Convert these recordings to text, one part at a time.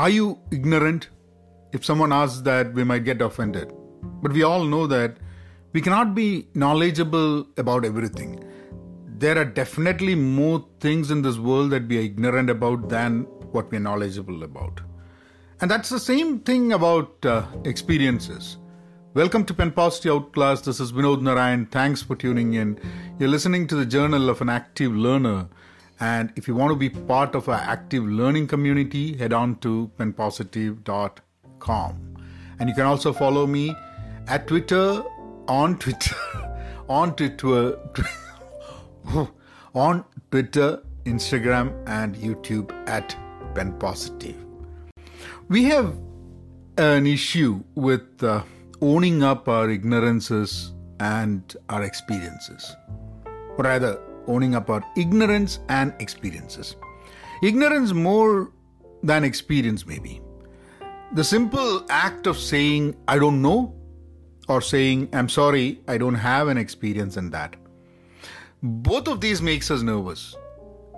are you ignorant? If someone asks that, we might get offended. But we all know that we cannot be knowledgeable about everything. There are definitely more things in this world that we are ignorant about than what we are knowledgeable about. And that's the same thing about uh, experiences. Welcome to Pen Positive Outclass. This is Vinod Narayan. Thanks for tuning in. You're listening to the Journal of an Active Learner. And if you want to be part of our active learning community, head on to penpositive.com. And you can also follow me at Twitter, on Twitter, on Twitter, on Twitter, Instagram, and YouTube at penpositive. We have an issue with uh, owning up our ignorances and our experiences, or rather, owning up our ignorance and experiences. Ignorance more than experience, maybe. The simple act of saying, I don't know, or saying, I'm sorry, I don't have an experience in that. Both of these makes us nervous.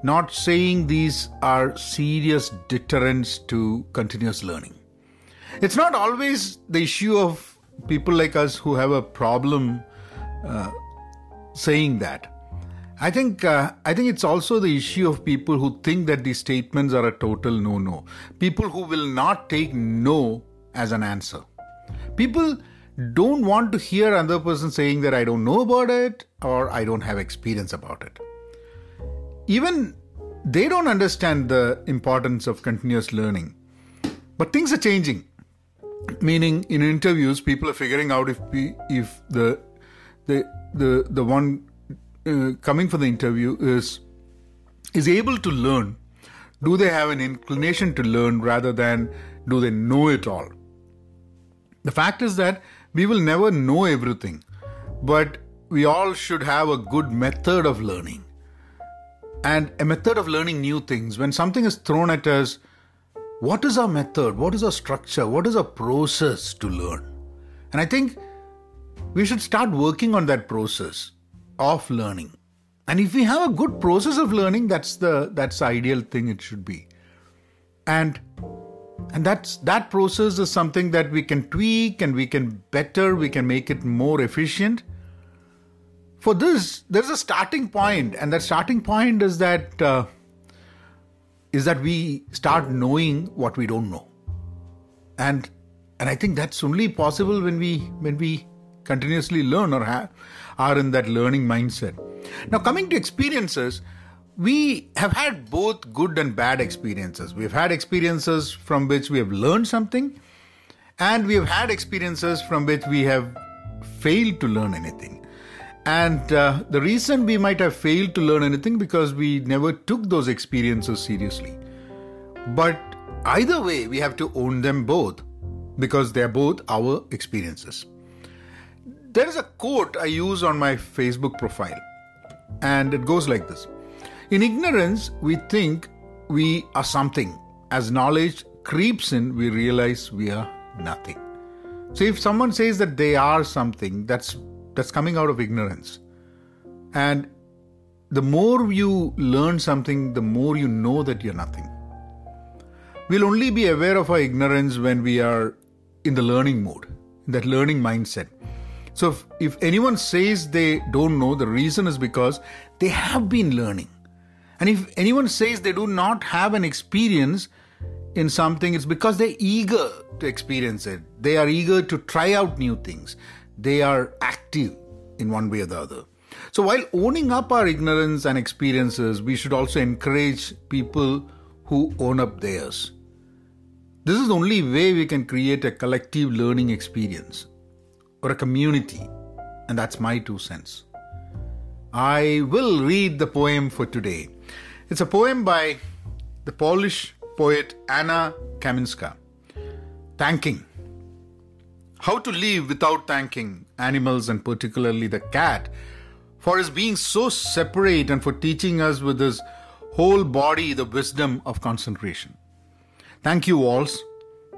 Not saying these are serious deterrents to continuous learning. It's not always the issue of people like us who have a problem uh, saying that. I think uh, I think it's also the issue of people who think that these statements are a total no-no. People who will not take no as an answer. People don't want to hear another person saying that I don't know about it or I don't have experience about it. Even they don't understand the importance of continuous learning. But things are changing. Meaning, in interviews, people are figuring out if if the the the the one uh, coming for the interview is is able to learn. Do they have an inclination to learn rather than do they know it all? The fact is that we will never know everything, but we all should have a good method of learning and a method of learning new things. When something is thrown at us, what is our method? What is our structure? What is our process to learn? And I think we should start working on that process of learning. And if we have a good process of learning, that's the that's the ideal thing it should be. And and that's that process is something that we can tweak and we can better, we can make it more efficient for this, there's a starting point, and that starting point is that uh, is that we start knowing what we don't know, and and I think that's only possible when we when we continuously learn or have, are in that learning mindset. Now, coming to experiences, we have had both good and bad experiences. We've had experiences from which we have learned something, and we have had experiences from which we have failed to learn anything. And uh, the reason we might have failed to learn anything because we never took those experiences seriously. But either way, we have to own them both because they are both our experiences. There is a quote I use on my Facebook profile, and it goes like this In ignorance, we think we are something. As knowledge creeps in, we realize we are nothing. So if someone says that they are something, that's that's coming out of ignorance. And the more you learn something, the more you know that you're nothing. We'll only be aware of our ignorance when we are in the learning mode, in that learning mindset. So if, if anyone says they don't know, the reason is because they have been learning. And if anyone says they do not have an experience in something, it's because they're eager to experience it. They are eager to try out new things they are active in one way or the other. So, while owning up our ignorance and experiences, we should also encourage people who own up theirs. This is the only way we can create a collective learning experience or a community, and that's my two cents. I will read the poem for today. It's a poem by the Polish poet Anna Kamieńska, Thanking. How to live without thanking animals and particularly the cat for his being so separate and for teaching us with his whole body the wisdom of concentration. Thank you, Walls,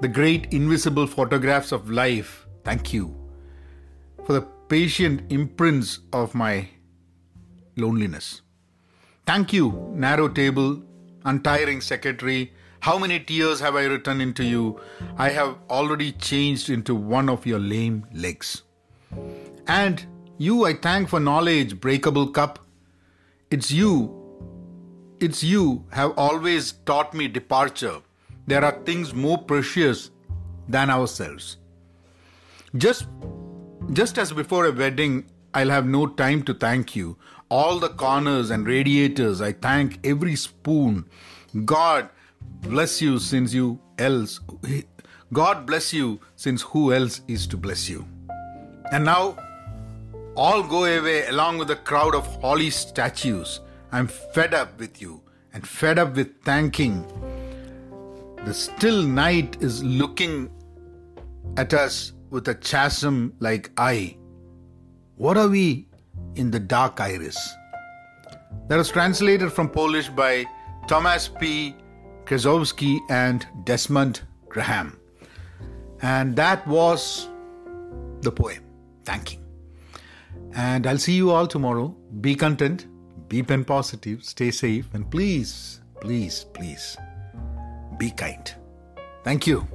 the great invisible photographs of life. Thank you for the patient imprints of my loneliness. Thank you, narrow table, untiring secretary, How many tears have I written into you? I have already changed into one of your lame legs. And you I thank for knowledge, breakable cup. It's you, it's you have always taught me departure. There are things more precious than ourselves. Just just as before a wedding, I'll have no time to thank you. All the corners and radiators, I thank every spoon. God bless you since you else God bless you since who else is to bless you. And now all go away along with the crowd of holy statues. I'm fed up with you and fed up with thanking. The still night is looking at us with a chasm like eye. What are we in the dark iris? That was translated from Polish by Thomas P. Krzeszowski and Desmond Graham. And that was the poem, thanking. And I'll see you all tomorrow. Be content, be pen positive, stay safe, and please, please, please be kind. Thank you.